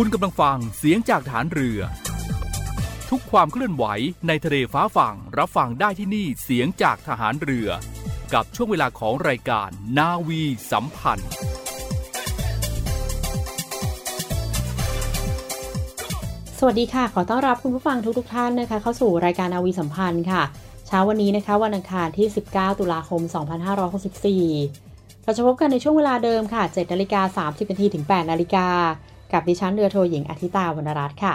คุณกำลังฟังเสียงจากฐานเรือ ทุกความเคลื่อนไหวในทะเลฟ้าฝั่งรับฟังได้ที่นี่เสียงจากทหารเรือ กับช่วงเวลาของรายการนาวีสัมพันธ์ สวัสดีค่ะ ขอต้อนรับคุณผู้ฟังทุกๆทท่านนะคะ เข้าสู่รายการนาวีสัมพันธ์ค่ะ เช้าวันนี้นะคะวันอังคารที่ 19 ตุลาคม 2564เราจะพบกันในช่วงเวลาเดิมค่ะ7นาฬิกา30นาทีถึง8นาฬิกา กับดิฉันเรือโทหญิงอาทิตาวรรณรัตน์ค่ะ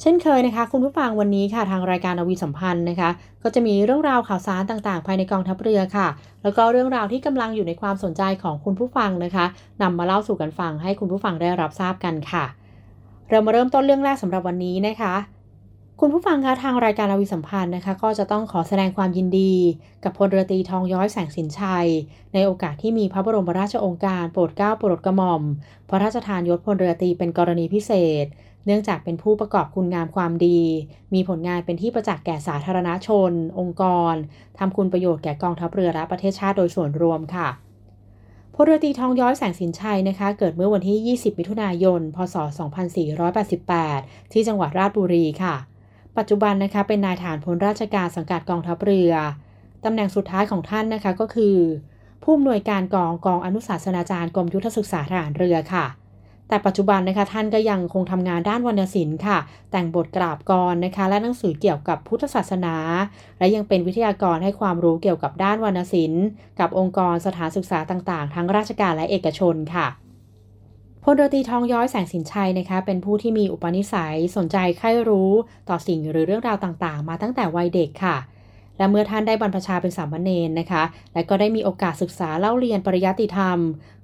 เช่นเคยนะคะ คุณผู้ฟังวันนี้ค่ะทางรายการอวีสัมพันธ์นะคะ ก็จะมีเรื่องราวข่าวสารต่างๆ ภายในกองทัพเรือค่ะ แล้วก็เรื่องราวที่กำลังอยู่ในความสนใจของคุณผู้ฟังนะคะนำมาเล่าสู่กันฟังให้คุณผู้ฟังได้รับทราบกันค่ะ เรามาเริ่มต้นเรื่องแรกสำหรับวันนี้นะคะ คุณผู้ฟังคะทางรายการนาวีสัมพันธ์นะคะ ก็จะต้องขอแสดงความยินดี กับพลเรือตรีทองย้อยแสงสินชัย ในโอกาสที่มีพระบรมราชโองการโปรดเกล้าโปรดกระหม่อม พระราชทานยศพลเรือตรีเป็นกรณีพิเศษ เนื่องจากเป็นผู้ประกอบคุณงามความดี มีผลงานเป็นที่ประจักษ์แก่สาธารณชน องค์กรทำคุณประโยชน์แก่กองทัพเรือและประเทศชาติโดยส่วนรวมค่ะพลเรือตรีทองย้อยแสงสินชัยนะคะ เกิดเมื่อวันที่ 20 มิถุนายน พศ 2488 ที่จังหวัดราชบุรีค่ะ ปัจจุบันนะคะเป็นนายฐานพลราชการสังกัดกองทัพเรือตำแหน่งสุดท้ายของท่านนะคะก็คือ ผู้อำนวยการกองกองอนุศาสนาจารย์กรมยุทธศึกษาทหารเรือค่ะ แต่ปัจจุบันนะคะท่านก็ยังคงทำงานด้านวรรณศิลป์ค่ะ แต่งบทกราบกรนะคะ และหนังสือเกี่ยวกับพุทธศาสนา และยังเป็นวิทยากรให้ความรู้เกี่ยวกับด้านวรรณศิลป์ กับองค์กรสถานศึกษาต่างๆ ทั้งราชการและเอกชนค่ะ พลเรือตีทองย้อยแสงสินชัยนะคะเป็นผู้ที่มีอุปนิสัยสนใจใคร่รู้ต่อสิ่งหรือเรื่องราวต่างๆ มาตั้งแต่วัยเด็กค่ะ และเมื่อท่านได้บรรพชาเป็นสามเณรนะคะ และก็ได้มีโอกาสศึกษาเล่าเรียนปริยัติธรรม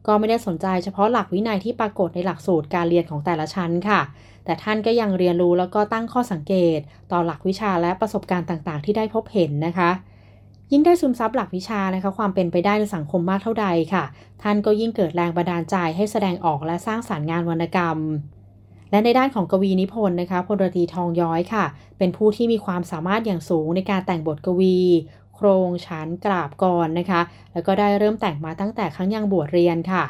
ก็ไม่ได้สนใจเฉพาะหลักวินัยที่ปรากฏในหลักสูตรการเรียนของแต่ละชั้นค่ะ แต่ท่านก็ยังเรียนรู้แล้วก็ตั้งข้อสังเกต ต่อหลักวิชาและประสบการณ์ต่างๆ ที่ได้พบเห็นนะคะ ยิ่งได้ซึมซับหลักวิชานะคะความเป็นไปได้ในสังคมมากเท่าใดค่ะ ท่านก็ยิ่งเกิดแรงบันดาลใจให้แสดงออกและสร้างสารรค์งานวรรณกรรม และในด้านของกวีนิพนธ์นะคะพลรตรีทองย้อยค่ะ เป็นผู้ที่มีความสามารถอย่างสูงในการแต่งบทกวี โครงฉันกราบกรนะคะ แล้วก็ได้เริ่มแต่งมาตั้งแต่ครั้งยังบวชเรียนค่ะ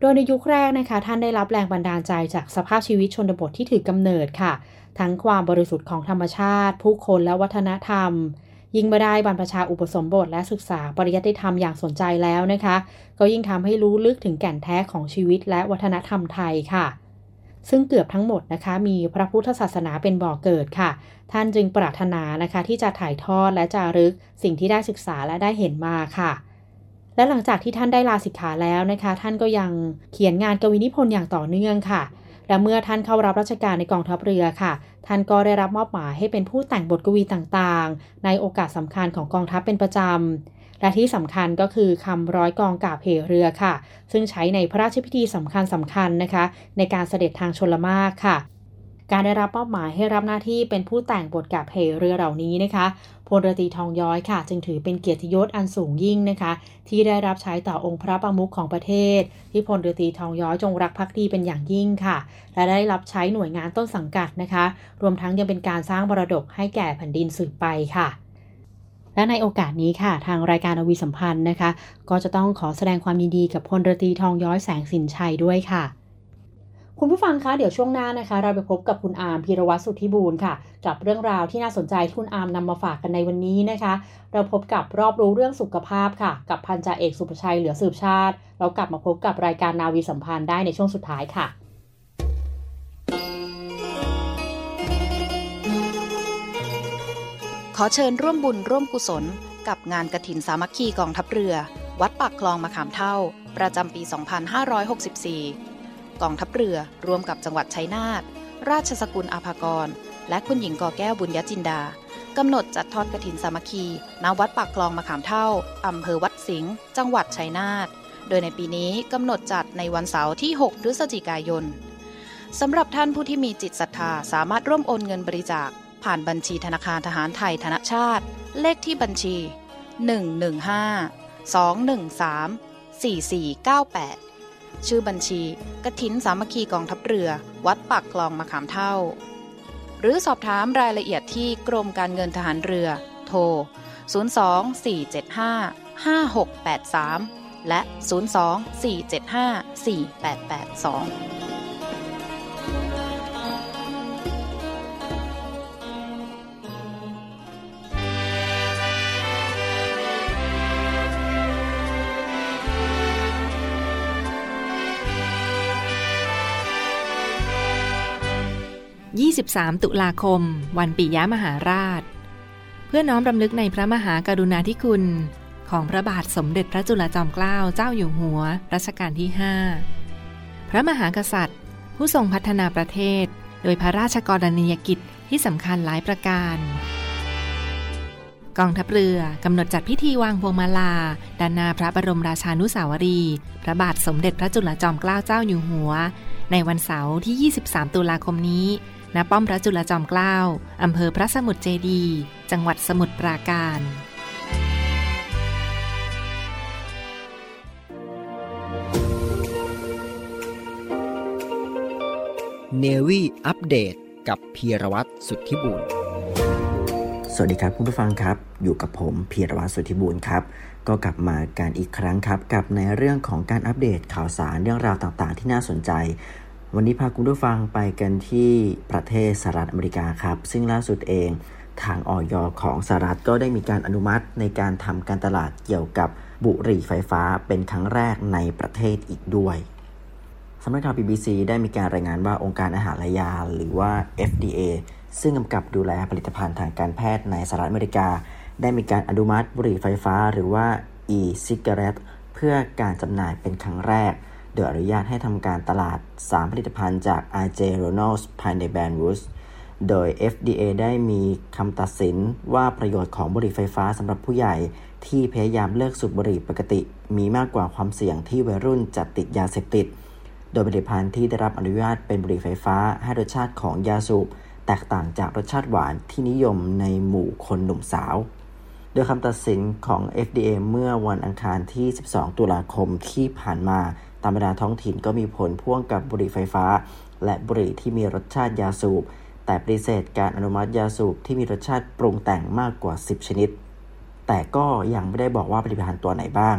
โดยในยุคแรกนะคะท่านได้รับแรงบันดาลใจจากสภาพชีวิตชนบทที่ถือกำเนิดค่ะ ทั้งความบริสุทธิ์ของธรรมชาติ ผู้คนและวัฒนธรรม ยิ่งมาได้บรรพชาอุปสมบทและศึกษาปริยัติธรรมอย่างสนใจแล้วนะคะ ก็ยิ่งทำให้รู้ลึกถึงแก่นแท้ของชีวิตและวัฒนธรรมไทยค่ะ ซึ่งเกือบทั้งหมดนะคะ มีพระพุทธศาสนาเป็นบ่อเกิดค่ะ ท่านจึงปรารถนานะคะ ที่จะถ่ายทอดและจารึก สิ่งที่ได้ศึกษาและได้เห็นมาค่ะและหลังจากที่ท่านได้ลาสิกขาแล้วนะคะ ท่านก็ยังเขียนงานกวีนิพนธ์อย่างต่อเนื่องค่ะ และเมื่อท่านเข้ารับราชการในกองทัพเรือค่ะ ท่านก็ได้รับมอบหมายให้เป็นผู้แต่งบทกวีต่างๆ ในโอกาสสำคัญของกองทัพเป็นประจำ และที่สำคัญก็คือคำร้อยกองกาบเหเรือค่ะ ซึ่งใช้ในพระราชพิธีสำคัญสำคัญนะคะ ในการเสด็จทางชลมารค่ะ การได้รับมอบหมายให้รับหน้าที่เป็นผู้แต่งบทกับเหเรือเหล่านี้นะคะพลเรือตีทองย้อยค่ะ จึงถือเป็นเกียรติยศอันสูงยิ่งนะคะ ที่ได้รับใช้ต่อองค์พระประมุขของประเทศ ที่พลเรือตีทองย้อยจงรักภักดีเป็นอย่างยิ่งค่ะ และได้รับใช้หน่วยงานต้นสังกัดนะคะ รวมทั้งยังเป็นการสร้างบรดกให้แก่แผ่นดินสืบไปค่ะและในโอกาสนี้ค่ะ ทางรายการอวีสัมพันธ์นะคะ ก็จะต้องขอแสดงความยินดีกับพลเรือตีทองย้อยแสงสินชัยด้วยค่ะ คุณผู้ฟังคะเดี๋ยวช่วงหน้านะคะ เราไปพบกับคุณอาร์มพีรวัตรสุทธิบูรณ์ค่ะ กับเรื่องราวที่น่าสนใจที่คุณอาร์มนำมาฝากกันในวันนี้นะคะ เราพบกับรอบรู้เรื่องสุขภาพค่ะ กับพันจ่าเอกสุภชัยเหลือสืบชาติเรากลับมาพบกับรายการนาวีสัมพันธ์ได้ในช่วงสุดท้ายค่ะขอเชิญร่วมบุญร่วมกุศล กับงานกระถินสามัคคีกองทัพเรือ วัดปากคลองมะขามเท่า ประจำปี 2564 กองทัพเรือร่วมกับจังหวัดชัยนาทราชสกุลอาภากร และคุณหญิงกอแก้วบุญยจินดากำหนดจัดทอดกระถินสามัคคีณวัดปากคลองมะขามเท่าอำเภอวัดสิงห์จังหวัดชัยนาทโดยในปีนี้กำหนดจัดในวันเสาร์ที่ 6 พฤศจิกายนสำหรับท่านผู้ที่มีจิตศรัทธาสามารถร่วมโอนเงินบริจาค ผ่านบัญชีธนาคารทหารไทยธนชาติ เลขที่บัญชี 115 213 4498 ชื่อบัญชีกระถินสามัคคีกองทัพเรือ วัดปักคลองมะขามเท่า หรือสอบถามรายละเอียดที่กรมการเงินทหารเรือ โทร 024755683 และ 024754882 23 ตุลาคม วันปิยมหาราช เพื่อน้อมรำลึกในพระมหากรุณาธิคุณ ของพระบาทสมเด็จพระจุลจอมเกล้าเจ้าอยู่หัวรัชกาลที่ 5 พระมหากษัตริย์ ผู้ทรงพัฒนาประเทศ โดยพระราชกรณียกิจที่สำคัญหลายประการ กองทัพเรือกำหนดจัดพิธีวางพวงมาลาด้านหน้าพระบรมราชานุสาวรี พระบาทสมเด็จพระจุลจอมเกล้าเจ้าอยู่หัว ในวันเสาร์ที่ 23 ตุลาคมนี้ ณป้อมพระจุลจอมเกล้าอำเภอพระสมุทรเจดี จังหวัดสมุทรปราการ เนวี่อัปเดตกับพีรวัตรสุทธิบุญสวัสดีครับคุณผู้ฟังครับ อยู่กับผมพีรวัตรสุทธิบุญครับก็กลับมาการอีกครั้งครับ กับในเรื่องของการอัปเดตข่าวสารเรื่องราวต่างๆ ที่น่าสนใจ วันนี้พาคุณผู้ฟังไปกันที่ประเทศสหรัฐอเมริกาครับ ซึ่งล่าสุดเองทางออยของสหรัฐก็ได้มีการอนุมัติในการทำการตลาดเกี่ยวกับบุหรี่ไฟฟ้าเป็นครั้งแรกในประเทศอีกด้วยสำนักข่าว BBC ได้มีการรายงานว่าองค์การอาหารและยาหรือว่า FDA ซึ่งกำกับดูแลผลิตภัณฑ์ทางการแพทย์ในสหรัฐอเมริกา ได้มีการอนุมัติบุหรี่ไฟฟ้าหรือว่า e-cigarette เพื่อการจำหน่ายเป็นครั้งแรก โดยอนุญาตให้ทำการตลาด 3 ผลิตภัณฑ์จาก RJ Reynolds ภายในแบรนด์ Woods โดย FDA ได้มีคำตัดสินว่าประโยชน์ของบุหรี่ไฟฟ้าสำหรับผู้ใหญ่ที่พยายามเลิกสูบบุหรี่ปกติ มีมากกว่าความเสี่ยงที่วัยรุ่นจะติดยาเสพติด โดยผลิตภัณฑ์ที่ได้รับอนุญาตเป็นบุหรี่ไฟฟ้าให้รสชาติของยาสูบแตกต่างจากรสชาติหวานที่นิยมในหมู่คนหนุ่มสาว โดยคำตัดสินของ FDA เมื่อวันอังคารที่ 12 ตุลาคมที่ผ่านมา ตามเวลาท้องถิ่นก็มีผลพ่วงกับบุหรี่ไฟฟ้า และบุหรี่ที่มีรสชาติยาสูบ แต่ปฏิเสธการอนุมัติยาสูบที่มีรสชาติปรุงแต่งมากกว่า 10 ชนิด แต่ก็ยังไม่ได้บอกว่าผลิตภัณฑ์ตัวไหนบ้าง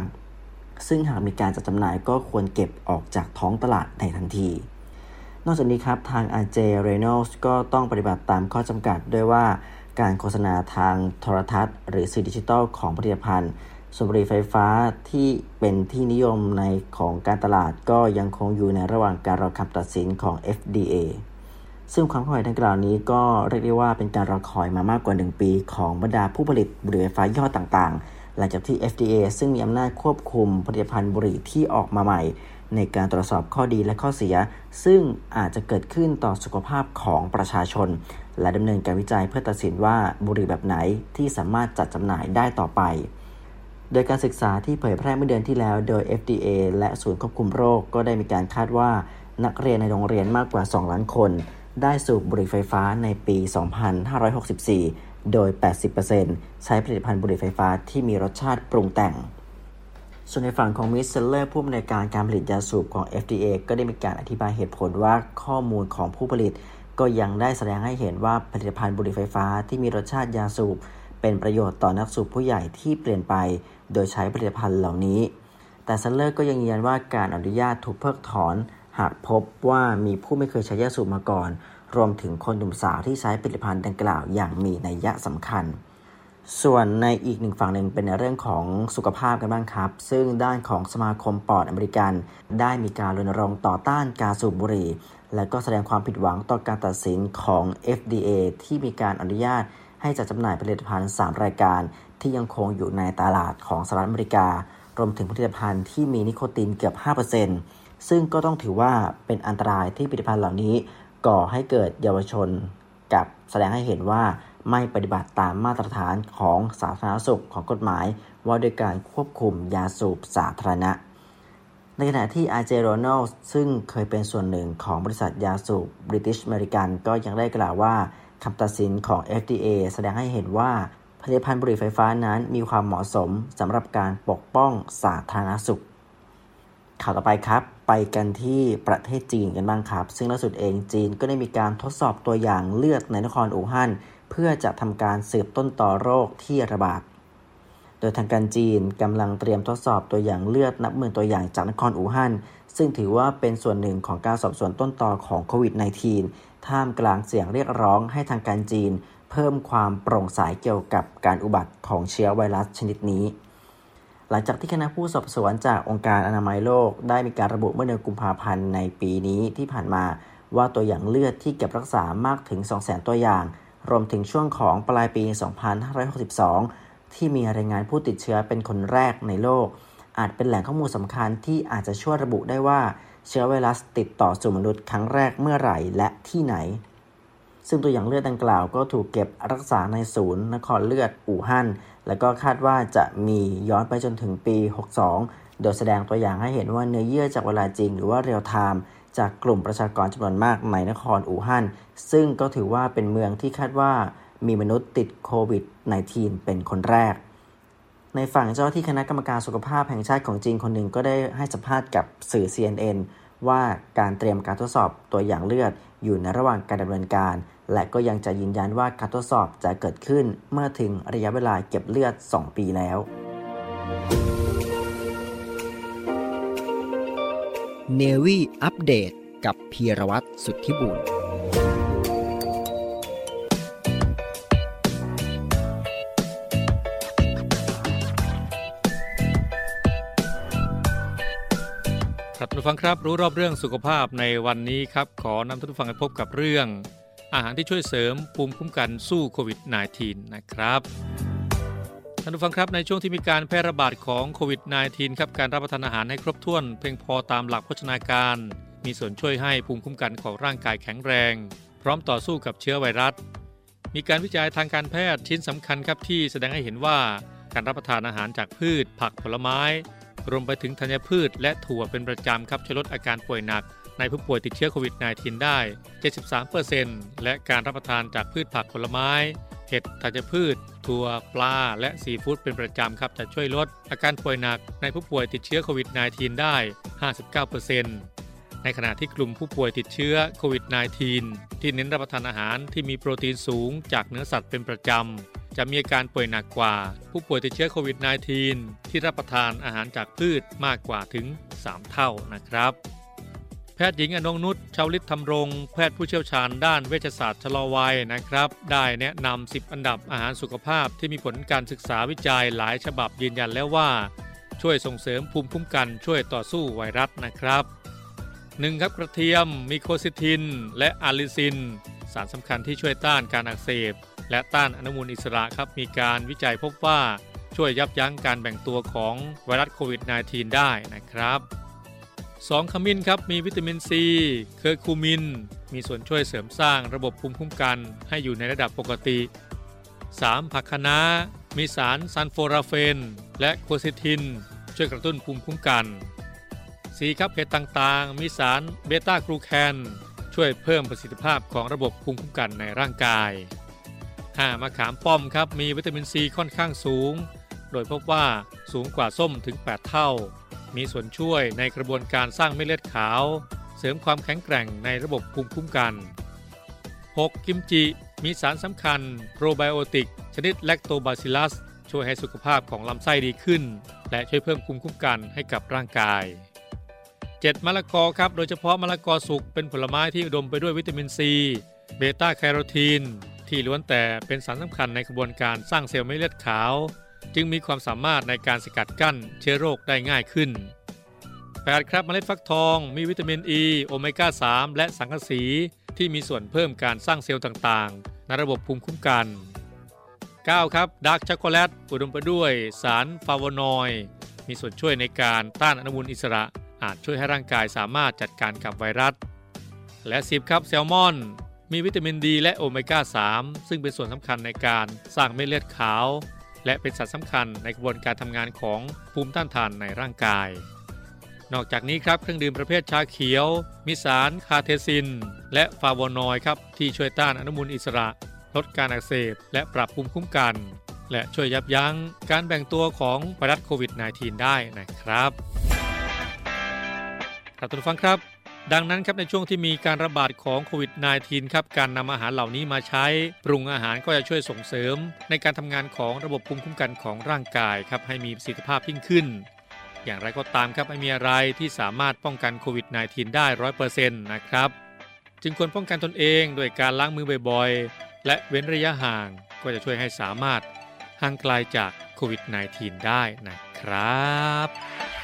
ซึ่งหากมีการจัดจำหน่ายก็ควรเก็บออกจากท้องตลาดในทันที นอกจากนี้ครับทาง RJ Reynolds ก็ต้องปฏิบัติตามข้อจำกัดด้วยว่าการโฆษณาทางโทรทัศน์ หรือสื่อดิจิทัลของผลิตภัณฑ์ สูบบุหรี่ไฟฟ้าที่เป็นที่นิยมในของการตลาดก็ยังคงอยู่ในระหว่างการรอคำตัดสินของ FDA ซึ่งความคอนไหวดังกล่าวนี้ก็เรียกได้ว่าเป็นการรอคอยมามากกว่า 1 ปี ของบรรดาผู้ผลิตบุหรี่ไฟฟ้ายี่ห้อต่างๆ หลังจากที่ FDA ซึ่งมีอำนาจควบคุมผลิตภัณฑ์บุหรี่ที่ออกมาใหม่ ในการตรวจสอบข้อดีและข้อเสีย ซึ่งอาจจะเกิดขึ้นต่อสุขภาพของประชาชน และดำเนินการวิจัยเพื่อตัดสินว่าบุหรี่แบบไหนที่สามารถจัดจำหน่ายได้ต่อไป โดยการศึกษาที่เผยแพร่เมื่อเดือนที่แล้ว โดย FDA และศูนย์ควบคุมโรคก็ได้มีการคาดว่า นักเรียนในโรงเรียนมากกว่า 2 ล้านคน ได้สูบบุหรี่ไฟฟ้าในปี 2564 โดย 80%ใช้ผลิตภัณฑ์บุหรี่ไฟฟ้าที่มีรสชาติปรุงแต่ง ส่วนในฝั่งของมิตช์ เซลเลอร์ผู้อำนวยการการผลิตยาสูบของ FDA ก็ได้มีการอธิบายเหตุผลว่าข้อมูลของผู้ผลิต ก็ยังได้แสดงให้เห็นว่าผลิตภัณฑ์บุหรี่ไฟฟ้าที่มีรสชาติยาสูบเป็นประโยชน์ต่อนักสูบผู้ใหญ่ที่เปลี่ยนไป โดยใช้ผลิตภัณฑ์เหล่านี้ แต่เซลเลอร์ก็ยังยืนยันว่าการอนุญาตถูกเพิกถอน หากพบว่ามีผู้ไม่เคยใช้ยาสูบมาก่อน รวมถึงคนหนุ่มสาวที่ใช้ผลิตภัณฑ์ดังกล่าวอย่างมีนัยยะสำคัญ ส่วนในอีกหนึ่งฝั่งหนึ่งเป็นในเรื่องของสุขภาพกันบ้างครับ ซึ่งด้านของสมาคมปอดอเมริกัน ได้มีการรณรงค์ต่อต้านการสูบบุหรี่ และก็แสดงความผิดหวังต่อการตัดสินของ FDA ที่มีการอนุญาตให้จัดจำหน่ายผลิตภัณฑ์ 3 รายการ ที่ยังคงอยู่ในตลาดของสหรัฐอเมริกา รวมถึงผลิตภัณฑ์ที่มีนิโคตินเกือบ 5%ซึ่งก็ต้องถือว่าเป็นอันตรายที่ผลิตภัณฑ์เหล่านี้ ก่อให้เกิดเยาวชน กับแสดงให้เห็นว่าไม่ปฏิบัติตามมาตรฐานของสาธารณสุขของกฎหมาย ว่าด้วยการควบคุมยาสูบสาธารณะ ในขณะที่ RJ Ronald ซึ่งเคยเป็นส่วนหนึ่งของบริษัทยาสูบ British American ก็ยังได้กล่าวว่าคำตัดสินของ FDA แสดงให้เห็นว่า ผลิตภัณฑ์บุหรี่ไฟฟ้านั้นมีความเหมาะสมสำหรับการปกป้องสาธารณสุข ข่าวต่อไปครับ ไปกันที่ประเทศจีนกันบ้างครับ ซึ่งล่าสุดเองจีนก็ได้มีการทดสอบตัวอย่างเลือดในนครอู่ฮั่นเพื่อจะทำการสืบต้นต่อโรคที่ระบาด โดยทางการจีนกำลังเตรียมทดสอบตัวอย่างเลือดนับหมื่นตัวอย่างจากนครอู่ฮั่นซึ่งถือว่าเป็นส่วนหนึ่งของการสอบสวนต้นต่อของโควิด -19 ท่ามกลางเสียงเรียกร้องให้ทางการจีน เพิ่มความโปร่งใสเกี่ยวกับการอุบัติของเชื้อไวรัสชนิดนี้ หลังจากที่คณะผู้สอบสวนจากองค์การอนามัยโลก ได้มีการระบุเมื่อเดือนกุมภาพันธ์ในปีนี้ที่ผ่านมาว่าตัวอย่างเลือดที่เก็บรักษามากถึง 200,000 ตัวอย่าง รวมถึงช่วงของปลายปี 2562 ที่มีรายงานผู้ติดเชื้อเป็นคนแรกในโลก อาจเป็นแหล่งข้อมูลสำคัญที่อาจจะช่วยระบุได้ว่าเชื้อไวรัสติดต่อสู่มนุษย์ครั้งแรกเมื่อไหร่และที่ไหน ซึ่งตัวอย่างเลือดดังกล่าวก็ถูกเก็บรักษาในศูนย์นครเลือดอู่ฮั่น และก็คาดว่าจะมีย้อนไปจนถึงปี 62 โดยแสดงตัวอย่างให้เห็นว่าเนื้อเยื่อจากเวลาจริงหรือว่าเรียลไทม์จากกลุ่มประชากรจำนวนมากในนครอู่ฮั่น ซึ่งก็ถือว่าเป็นเมืองที่คาดว่ามีมนุษย์ติดโควิด -19 เป็นคนแรก ในฝั่งเจ้าที่คณะกรรมการสุขภาพแห่งชาติของจีนคนหนึ่งก็ได้ให้สัมภาษณ์กับสื่อ CNN ว่าการเตรียมการทดสอบตัวอย่างเลือดอยู่ในระหว่างการดำเนินการ และก็ยังจะยืนยันว่าการทดสอบจะเกิดขึ้นเมื่อถึงระยะเวลาเก็บเลือด 2 ปีแล้ว เนวี่อัปเดตกับพีรวัตรสุทธิบุญครับทุกฟังครับรู้รอบเรื่องสุขภาพในวันนี้ครับ ขอนำท่านผู้ฟังไปพบกับเรื่อง อาหารที่ช่วยเสริมภูมิคุ้มกันสู้โควิด -19 นะครับท่านผู้ฟังครับในช่วงที่มีการแพร่ระบาดของโควิด -19 ครับการรับประทานอาหารให้ครบถ้วน เพียงพอตามหลักโภชนาการ มีส่วนช่วยให้ภูมิคุ้มกันของร่างกายแข็งแรง พร้อมต่อสู้กับเชื้อไวรัส มีการวิจัยทางการแพทย์ชิ้นสำคัญครับที่แสดงให้เห็นว่าการรับประทานอาหารจากพืช ผักผลไม้ รวมไปถึงธัญพืช และถั่วเป็นประจำครับช่วยลดอาการป่วยหนัก ในผู้ป่วยติดเชื้อโควิด -19 ได้ 73%และการรับประทานจากพืชผักผลไม้ เห็ดธัญพืช ถั่วปลา และซีฟู้ดเป็นประจำครับจะช่วยลด อาการป่วยหนักในผู้ป่วยติดเชื้อโควิด -19 ได้ 59%ในขณะที่กลุ่มผู้ป่วยติดเชื้อโควิด -19 ที่เน้นรับประทานอาหารที่มีโปรตีนสูงจากเนื้อสัตว์เป็นประจำจะมีอาการป่วยหนักกว่า ผู้ป่วยติดเชื้อโควิด -19 ที่รับประทานอาหารจากพืชมากกว่าถึง 3 เท่านะครับ แพทย์หญิงอนงนุชชาวลิตธรรมรง แพทย์ผู้เชี่ยวชาญด้านเวชศาสตร์ชะลอวัยนะครับ ได้แนะนำ 10 อันดับอาหารสุขภาพที่มีผลการศึกษาวิจัยหลายฉบับยืนยันแล้วว่า ช่วยส่งเสริมภูมิคุ้มกันช่วยต่อสู้ไวรัสนะครับ 1. ครับกระเทียมมี quercetin และ allicin สารสำคัญที่ช่วยต้านการอักเสบ และต้านอนุมูลอิสระครับมีการวิจัยพบว่าช่วยยับยั้งการแบ่งตัวของไวรัสโควิด -19 ได้นะครับ 2. ขมิ้นครับมีวิตามินซีเคอร์คูมิน มีส่วนช่วยเสริมสร้างระบบภูมิคุ้มกันให้อยู่ในระดับปกติ 3. ผักคะน้า มีสาร sulforaphane และ quercetin ช่วยกระตุ้นภูมิคุ้มกัน 4. ครับเห็ดต่างๆ มีสาร beta-glucan ช่วยเพิ่มประสิทธิภาพของระบบภูมิคุ้มกันในร่างกาย 5 มะขามป้อมครับมีวิตามินซีค่อนข้างสูง โดยพบว่าสูงกว่าส้มถึง 8 เท่า มีส่วนช่วยในกระบวนการสร้างเม็ดเลือดขาว เสริมความแข็งแกร่งในระบบภูมิคุ้มกัน 6. กิมจิมีสารสำคัญโปรไบโอติก ชนิด Lactobacillus ช่วยให้สุขภาพของลำไส้ดีขึ้น และช่วยเพิ่มภูมิคุ้มกันให้กับร่างกาย 7. มะละกอครับ โดยเฉพาะมะละกอสุกเป็นผลไม้ที่อุดมไปด้วยวิตามินซี เบต้าแคโรทีน ที่ล้วนแต่เป็นสารสำคัญในกระบวนการสร้างเซลล์เม็ดเลือดขาว จึงมีความสามารถในการสกัดกั้นเชื้อโรคได้ง่ายขึ้น 8. ครับเมล็ดฟักทองมีวิตามินอีโอเมก้า 3 และสังกะสีที่มีส่วนเพิ่มการสร้างเซลล์ต่างๆ ในระบบภูมิคุ้มกัน 9. ครับ dark chocolate อุดมไปด้วยสาร flavonoid มีส่วนช่วยในการต้านอนุมูลอิสระ อาจช่วยให้ร่างกายสามารถจัดการกับไวรัส และ 10 ครับแซลมอน มีวิตามินดีและโอเมก้า 3 ซึ่งเป็นส่วนสำคัญในการสร้างเม็ดเลือดขาว และเป็นสัตว์สำคัญในกระบวนการทำงานของภูมิต้านทานในร่างกาย นอกจากนี้ครับเครื่องดื่มประเภทชาเขียว มีสารคาเทซิน และฟลาโวนอยครับที่ช่วยต้านอนุมูลอิสระ ลดการอักเสบ และปรับภูมิคุ้มกัน และช่วยยับยั้งการแบ่งตัวของไวรัสโควิด -19 ได้นะครับครับทุกฟังครับ ดังนั้นครับในช่วงที่มีการระบาดของโควิด -19 ครับการนำอาหารเหล่านี้มาใช้ ปรุงอาหารก็จะช่วยส่งเสริม ในการทำงานของระบบภูมิคุ้มกันของร่างกายครับให้มีประสิทธิภาพยิ่งขึ้น อย่างไรก็ตามครับไม่มีอะไรที่สามารถป้องกันโควิด -19 ได้ร้อยเปอร์เซ็นต์นะครับ จึงควรป้องกันตนเองโดยการล้างมือบ่อยๆ และเว้นระยะห่างก็จะช่วยให้สามารถห่างไกลาจากโควิด -19 ได้นะครับ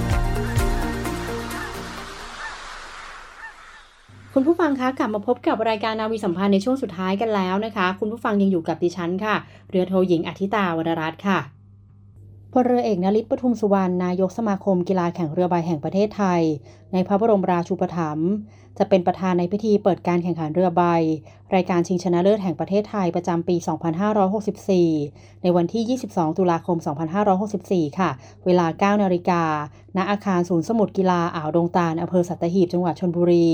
คุณผู้ฟังคะกลับมาพบกับรายการนาวีสัมพันธ์ในช่วงสุดท้ายกันแล้วนะคะ คุณผู้ฟังยังอยู่กับดิฉันค่ะ เรือโทหญิงอธิตาวรรัตน์ค่ะ พลเรือเอกนลิศปทุมสุวรรณนายกสมาคมกีฬาแข่งเรือใบแห่งประเทศไทย ในพระบรมราชูปถัมภ์จะเป็นประธานในพิธีเปิดการแข่งขันเรือใบ รายการชิงชนะเลิศแห่งประเทศไทยประจำปี 2564 ในวันที่ 22 ตุลาคม 2564 ค่ะ เวลา 9 นาฬิกา ณ อาคารศูนย์สมุดกีฬาอ่าวดงตาลอำเภอสัตหีบ จังหวัดชลบุรี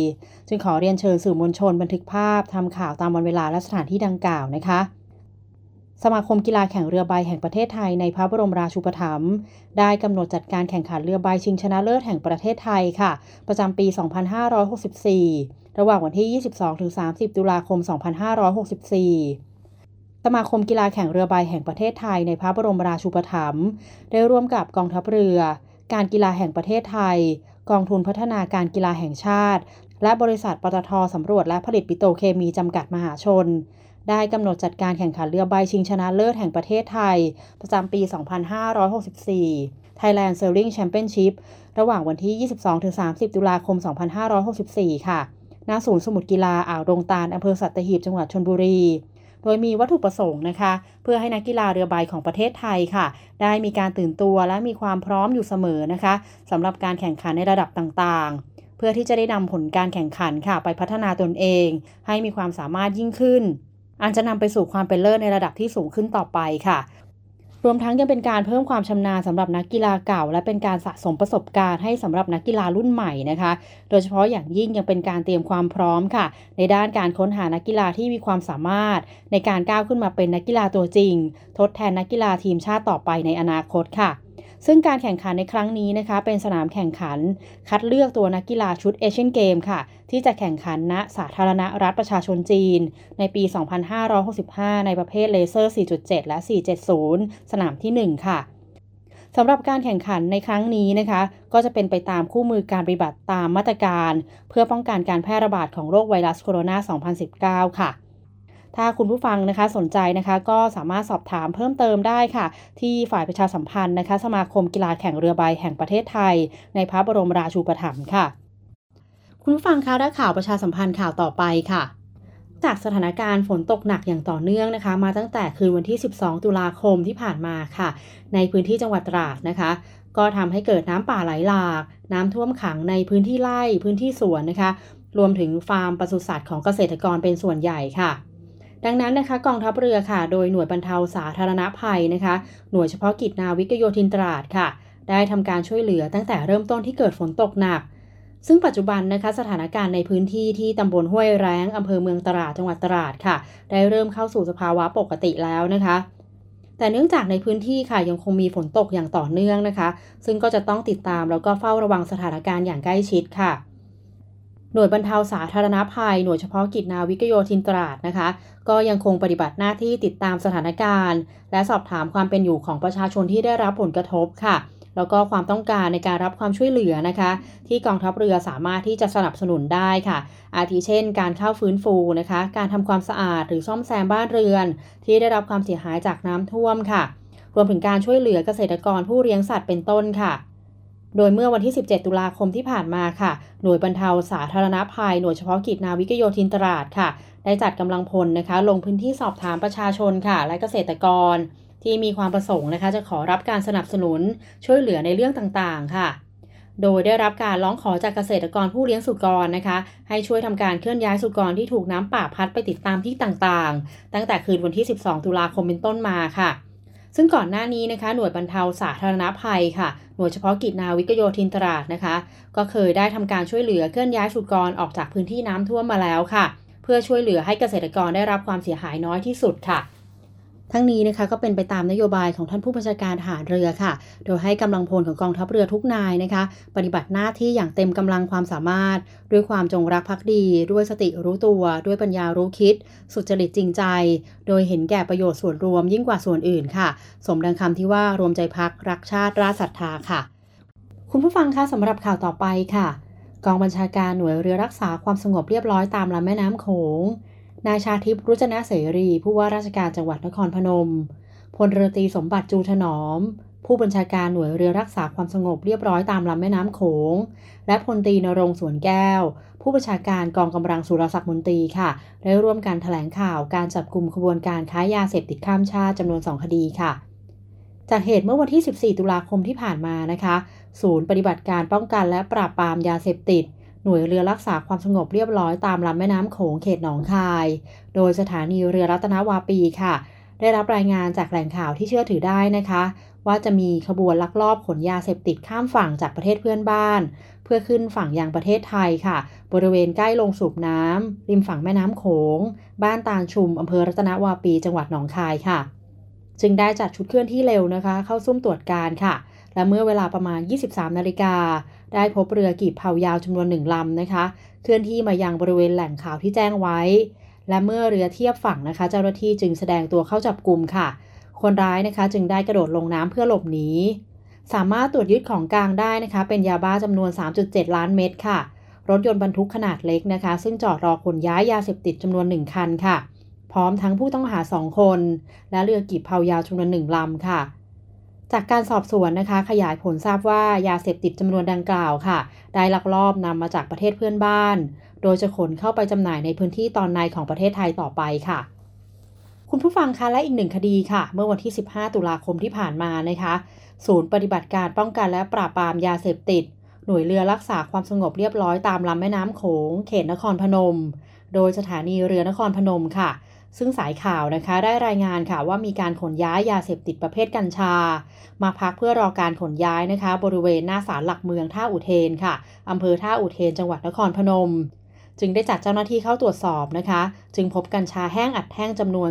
จึงขอเรียนเชิญสื่อมวลชนบันทึกภาพทำข่าวตามวันเวลาและสถานที่ดังกล่าวนะคะ สมาคมกีฬาแข่งเรือใบแห่งประเทศไทยในพระบรมราชูปถัมภ์ได้กำหนดจัดการแข่งขันเรือใบชิงชนะเลิศแห่งประเทศไทยค่ะ ประจำปี 2564 ระหว่างวันที่ 22-30 ตุลาคม 2564สมาคมกีฬาแข่งเรือใบแห่งประเทศไทยในพระบรมราชูปถัมภ์ได้ร่วมกับกองทัพเรือ การกีฬาแห่งประเทศไทย กองทุนพัฒนาการกีฬาแห่งชาติ และบริษัทปตทสำรวจและผลิตปิโตรเคมีจำกัดมหาชน ได้กำหนดจัดการแข่งขันเรือใบชิงชนะเลิศแห่งประเทศไทย ประจำปี 2564 Thailand Sailing Championship ระหว่างวันที่ 22-30 ตุลาคม 2564 ค่ะ ณ ศูนย์สมุทรกีฬาอ่าวดงตาลอำเภอสัตหีบ จังหวัดชลบุรี โดยมีวัตถุประสงค์นะคะ เพื่อให้นักกีฬาเรือใบของประเทศไทยค่ะ ได้มีการตื่นตัวและมีความพร้อมอยู่เสมอนะคะสำหรับการแข่งขันในระดับต่างๆเพื่อที่จะได้นำผลการแข่งขันค่ะ ไปพัฒนาตนเอง ให้มีความสามารถยิ่งขึ้น อันจะนำไปสู่ความเป็นเลิศในระดับที่สูงขึ้นต่อไปค่ะ รวมทั้งยังเป็นการเพิ่มความชำนาญสำหรับนักกีฬาเก่า และเป็นการสะสมประสบการณ์ให้สำหรับนักกีฬารุ่นใหม่นะคะ โดยเฉพาะอย่างยิ่งยังเป็นการเตรียมความพร้อมค่ะ ในด้านการค้นหานักกีฬาที่มีความสามารถ ในการก้าวขึ้นมาเป็นนักกีฬาตัวจริง ทดแทนนักกีฬาทีมชาติต่อไปในอนาคตค่ะ ซึ่งการแข่งขันในครั้งนี้นะคะ เป็นสนามแข่งขัน คัดเลือกตัวนักกีฬาชุดเอเชียนเกมค่ะ ที่จะแข่งขันณสาธารณรัฐประชาชนจีน ในปี 2565 ในประเภทเลเซอร์ 4.7 และ 470 สนามที่ 1 ค่ะสำหรับการแข่งขันในครั้งนี้นะคะ ก็จะเป็นไปตามคู่มือการปฏิบัติตามมาตรการ เพื่อป้องกันการแพร่ระบาดของโรคไวรัสโคโรนา 2019 ค่ะ ถ้าคุณผู้ฟังนะคะสนใจนะคะก็สามารถสอบถามเพิ่มเติมได้ค่ะ ที่ฝ่ายประชาสัมพันธ์นะคะ สมาคมกีฬาแข่งเรือใบแห่งประเทศไทย ในพระบรมราชูปถัมภ์ค่ะ คุณผู้ฟังคะและข่าวประชาสัมพันธ์ข่าวต่อไปค่ะจากสถานการณ์ฝนตกหนักอย่างต่อเนื่องนะคะ มาตั้งแต่คืนวันที่ 12 ตุลาคมที่ผ่านมาค่ะ ในพื้นที่จังหวัดตราดนะคะ ก็ทำให้เกิดน้ำป่าไหลหลาก น้ำท่วมขังในพื้นที่ไร่พื้นที่สวนนะคะ รวมถึงฟาร์มปศุสัตว์ของเกษตรกรเป็นส่วนใหญ่ค่ะ ดังนั้นนะคะกองทัพเรือค่ะ โดยหน่วยบรรเทาสาธารณภัยนะคะ หน่วยเฉพาะกิจนาวิกโยธินตราดค่ะ ได้ทำการช่วยเหลือตั้งแต่เริ่มต้นที่เกิดฝนตกหนัก ซึ่งปัจจุบันนะคะสถานการณ์ในพื้นที่ที่ตำบลห้วยแร้งอำเภอเมืองตราดจังหวัดตราดค่ะ ได้เริ่มเข้าสู่สภาวะปกติแล้วนะคะแต่เนื่องจากในพื้นที่ค่ะยังคงมีฝนตกอย่างต่อเนื่องนะคะ ซึ่งก็จะต้องติดตามแล้วก็เฝ้าระวังสถานการณ์อย่างใกล้ชิดค่ะ หน่วยบรรเทาสาธารณภัย หน่วยเฉพาะกิจนาวิกโยธินตราดนะคะ ก็ยังคงปฏิบัติหน้าที่ติดตามสถานการณ์ และสอบถามความเป็นอยู่ของประชาชนที่ได้รับผลกระทบค่ะ แล้วก็ความต้องการในการรับความช่วยเหลือนะคะ ที่กองทัพเรือสามารถที่จะสนับสนุนได้ค่ะ อาทิเช่น การเข้าฟื้นฟูนะคะ การทำความสะอาดหรือซ่อมแซมบ้านเรือน ที่ได้รับความเสียหายจากน้ำท่วมค่ะ รวมถึงการช่วยเหลือเกษตรกรผู้เลี้ยงสัตว์เป็นต้นค่ะ โดยเมื่อวันที่ 17 ตุลาคมที่ผ่านมาค่ะ หน่วยบรรเทาสาธารณภัย หน่วยเฉพาะกิจนาวิกโยธินตราดค่ะ ได้จัดกำลังพลนะคะ ลงพื้นที่สอบถามประชาชนค่ะ และเกษตรกร ที่มีความประสงค์นะคะ จะขอรับการสนับสนุนช่วยเหลือในเรื่องต่างๆ ค่ะโดยได้รับการร้องขอจากเกษตรกรผู้เลี้ยงสุกรนะคะ ให้ช่วยทำการเคลื่อนย้ายสุกรที่ถูกน้ำป่าพัดไปติดตามที่ต่างๆ ตั้งแต่คืนวันที่ 12 ตุลาคมเป็นต้นมาค่ะ ซึ่งก่อนหน้านี้นะคะหน่วยบรรเทาสาธารณภัยค่ะ หน่วยเฉพาะกิจนาวิกโยธินตราดนะคะ ก็เคยได้ทำการช่วยเหลือเคลื่อนย้ายสุกรออกจากพื้นที่น้ำท่วมมาแล้วค่ะ เพื่อช่วยเหลือให้เกษตรกรได้รับความเสียหายน้อยที่สุดค่ะ ทั้งนี้นะคะก็เป็นไปตามนโยบายของท่านผู้บัญชาการทหารเรือค่ะ โดยให้กำลังพลของกองทัพเรือทุกนายนะคะ ปฏิบัติหน้าที่อย่างเต็มกำลังความสามารถ ด้วยความจงรักภักดี ด้วยสติรู้ตัว ด้วยปัญญารู้คิด สุจริตจริงใจ โดยเห็นแก่ประโยชน์ส่วนรวมยิ่งกว่าส่วนอื่นค่ะ สมดังคำที่ว่ารวมใจพักรักชาติราศรัทธาค่ะ คุณผู้ฟังคะสำหรับข่าวต่อไปค่ะ กองบัญชาการหน่วยเรือรักษาความสงบเรียบร้อยตามลำแม่น้ำโขง นายชาทิพย์รุจนะเสรีผู้ว่าราชการจังหวัดนครพนม พลเรือตีสมบัติจูถนอม ผู้บัญชาการหน่วยเรือรักษาความสงบเรียบร้อยตามลำแม่น้ำโขง และพลตีนรงสวนแก้ว ผู้บัญชาการกองกำลังสุรศักดิ์มนตรีค่ะ ได้ร่วมการถแถลงข่าวการจับกลุ่มขบวนการค้ายาเสพติดข้ามชาติจำนวน 2 คดีค่ะ จากเหตุเมื่อวันที่ 14 ตุลาคมที่ผ่านมานะคะ ศูนย์ปฏิบัติการป้องกันและปราบปรามยาเสพติด หน่วยเรือรักษาความสงบเรียบร้อยตามลำแม่น้ำโขงเขตหนองคาย โดยสถานีเรือรัตนวาปีค่ะ ได้รับรายงานจากแหล่งข่าวที่เชื่อถือได้นะคะ ว่าจะมีขบวนลักลอบขนยาเสพติดข้ามฝั่งจากประเทศเพื่อนบ้าน เพื่อขึ้นฝั่งยังประเทศไทยค่ะ บริเวณใกล้ลงสูบน้ำริมฝั่งแม่น้ำโขง บ้านตาลชุมอำเภอรัตนวาปี จังหวัดหนองคายค่ะ จึงได้จัดชุดเคลื่อนที่เร็วนะคะ เข้าซุ่มตรวจการค่ะ และเมื่อเวลาประมาณ 23 นาฬิกา ได้พบเรือกีบเผายาวจำนวนหนึ่งลำนะคะ เคลื่อนที่มายังบริเวณแหล่งข่าวที่แจ้งไว้ และเมื่อเรือเทียบฝั่งนะคะ เจ้าหน้าที่จึงแสดงตัวเข้าจับกลุ่มค่ะ คนร้ายนะคะจึงได้กระโดดลงน้ำเพื่อหลบหนี สามารถตรวจยึดของกลางได้นะคะ เป็นยาบ้าจำนวน 3.7 ล้านเม็ดค่ะ รถยนต์บรรทุกขนาดเล็กนะคะ ซึ่งจอดรอขนย้ายยาเสพติดจำนวนหนึ่งคันค่ะ พร้อมทั้งผู้ต้องหาสองคน และเรือกีบเผายาวจำนวนหนึ่งลำค่ะ จากการสอบสวนนะคะ ขยายผลทราบว่ายาเสพติดจำนวนดังกล่าวค่ะ ได้ลักลอบนำมาจากประเทศเพื่อนบ้าน โดยจะขนเข้าไปจำหน่ายในพื้นที่ตอนในของประเทศไทยต่อไปค่ะ คุณผู้ฟังคะและอีกหนึ่งคดีค่ะ เมื่อวันที่ 15 ตุลาคมที่ผ่านมานะคะ ศูนย์ปฏิบัติการป้องกันและปราบปรามยาเสพติด หน่วยเรือรักษาความสงบเรียบร้อยตามลำแม่น้ำโขง เขตนครพนม โดยสถานีเรือนครพนมค่ะ ซึ่งสายข่าวนะคะได้รายงานค่ะว่ามีการขนย้ายยาเสพติดประเภทกัญชา มาพักเพื่อรอการขนย้ายนะคะ บริเวณหน้าศาลหลักเมืองท่าอุเทนค่ะอำเภอท่าอุเทนจังหวัดนครพนม จึงได้จัดเจ้าหน้าที่เข้าตรวจสอบนะคะ จึงพบกัญชาแห้งอัดแท่งจำนวน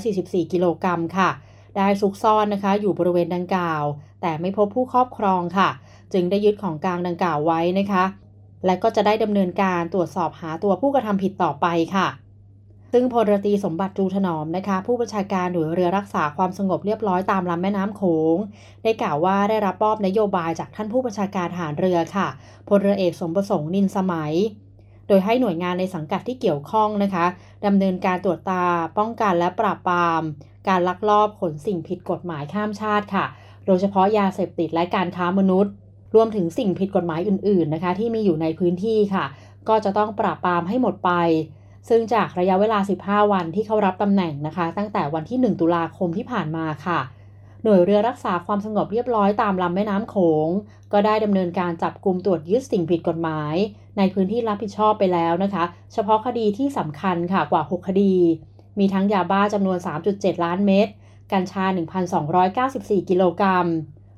444 กิโลกรัมค่ะ ได้ซุกซ่อนนะคะ อยู่บริเวณดังกล่าว แต่ไม่พบผู้ครอบครองค่ะ จึงได้ยึดของกลางดังกล่าวไว้นะคะ และก็จะได้ดำเนินการตรวจสอบหาตัวผู้กระทำผิดต่อไปค่ะ ซึ่งพลตรีสมบัติจูถนอมนะคะ ผู้บัญชาการหน่วยเรือรักษาความสงบเรียบร้อยตามลำแม่น้ำโขง ได้กล่าวว่าได้รับมอบนโยบายจากท่านผู้บัญชาการฐานเรือค่ะพลเรือเอกสมประสงค์นินสมัย โดยให้หน่วยงานในสังกัดที่เกี่ยวข้องนะคะดำเนินการตรวจตา ป้องกันและปราบปราม การลักลอบขนสิ่งผิดกฎหมายข้ามชาติค่ะ โดยเฉพาะยาเสพติดและการค้ามนุษย์ รวมถึงสิ่งผิดกฎหมายอื่น ๆนะคะ ที่มีอยู่ในพื้นที่ค่ะ ก็จะต้องปราบปรามให้หมดไป ซึ่งจากระยะเวลา 15 วันที่เขารับตำแหน่งนะคะ ตั้งแต่วันที่ 1 ตุลาคมที่ผ่านมาค่ะ หน่วยเรือรักษาความสงบเรียบร้อยตามลำแม่น้ำโขง ก็ได้ดำเนินการจับกลุ่มตรวจยึดสิ่งผิดกฎหมาย ในพื้นที่รับผิดชอบไปแล้วนะคะ เฉพาะคดีที่สำคัญค่ะกว่า 6 คดี มีทั้งยาบ้าจำนวน 3.7 ล้านเม็ดกัญชา 1,294 กิโลกรัม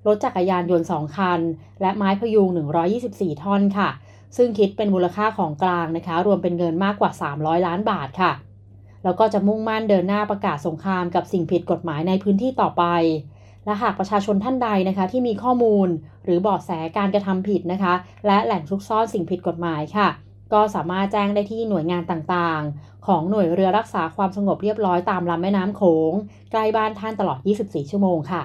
รถจักรยานยนต์ 2 คัน และไม้พยุง 124 ท่อนค่ะ ซึ่งคิดเป็นมูลค่าของกลางนะคะ รวมเป็นเงินมากกว่า 300 ล้านบาทค่ะ แล้วก็จะมุ่งมั่นเดินหน้าประกาศสงครามกับสิ่งผิดกฎหมายในพื้นที่ต่อไป และหากประชาชนท่านใดนะคะ ที่มีข้อมูลหรือเบาะแสการกระทำผิดนะคะ และแหล่งซุกซ่อนสิ่งผิดกฎหมายค่ะ ก็สามารถแจ้งได้ที่หน่วยงานต่างๆ ของหน่วยเรือรักษาความสงบเรียบร้อยตามลำแม่น้ำโขงใกล้บ้านท่านตลอด 24 ชั่วโมงค่ะ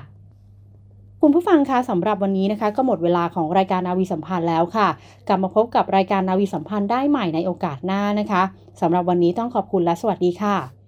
คุณผู้ฟังคะสำหรับวันนี้นะคะ ก็หมดเวลาของรายการนาวีสัมพันธ์แล้วค่ะ กลับมาพบกับรายการนาวีสัมพันธ์ได้ใหม่ในโอกาสหน้านะคะสำหรับวันนี้ต้องขอบคุณและสวัสดีค่ะ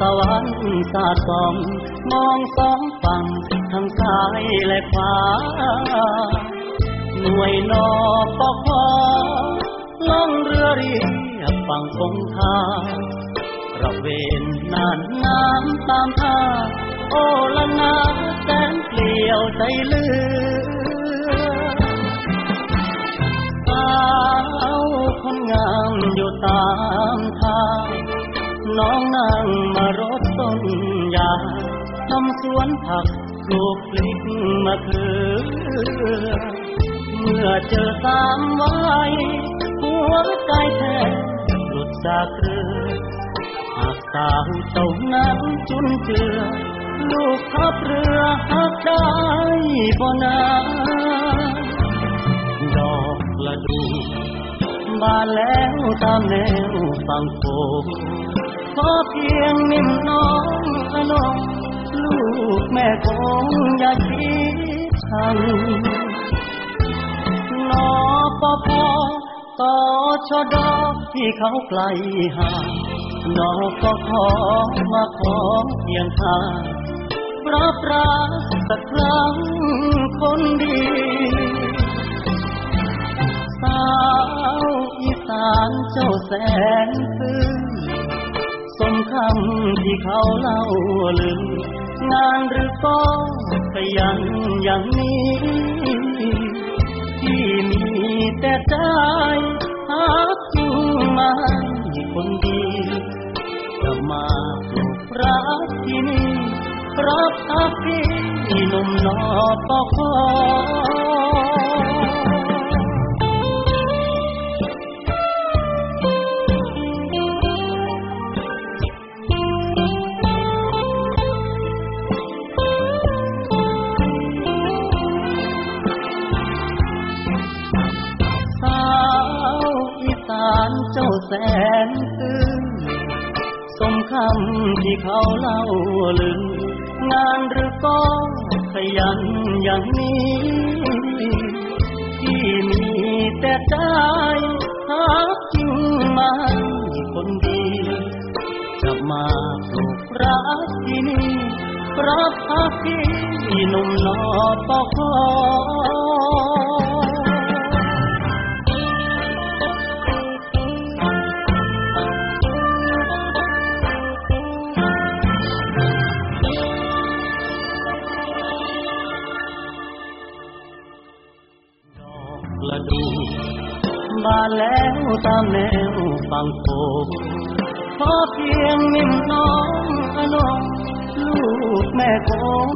ตะวันสาดส่องมองสองฝั่งทั้งซ้ายและขวา หน่วยนอปอคอล่องเรือเรียบฝั่งคงคาระเวนนานน้ำตามท่าโอละนาแสนเปลี่ยวใจลือสาวคนงามอยู่ตามทาง น้องนั่งมารดต้นยาทำสวนผักปลูกพลิกมะเขือเมื่อเจอสามวัยหัวใจแทบหลุดจากเรือหากสาวเจ้านั้นจุนเจือ ลูกขับเรือหักได้บ่นาดอกละดูบานแล้วตามแนวฝั่งโขง ขอเพียงนิ่มน้องอนงลูกแม่คงอย่าคิดชังนอปอพอกอชอดอที่เขาไกลห่างนอก็ขอมาขอเพียงทางรับรักสักครั้งคนดีสาวอีสานเจ้าแสนซื่อ สมคำที่เขาเล่าลืองานหรือก็ขยันอย่างนี้ ที่มีแต่ใจหาจริงมาคนดีจะมาปลูกรักที่นี่รับทักพี่หนุ่มนอปอคอ สามเจ้าแสนตื้นสมคำที่เขาเล่าลืองานหรือก็ขยันอย่างนี้ ที่มีแต่ใจหาจริงมาคนดี จะมาปลูกรัรักที่นี่รับพักที่หนุ่มนอปอคล มานแล้วตามแนวฝั่งโขงขอเพียงนิ่มน้องอนงลูกแม่คง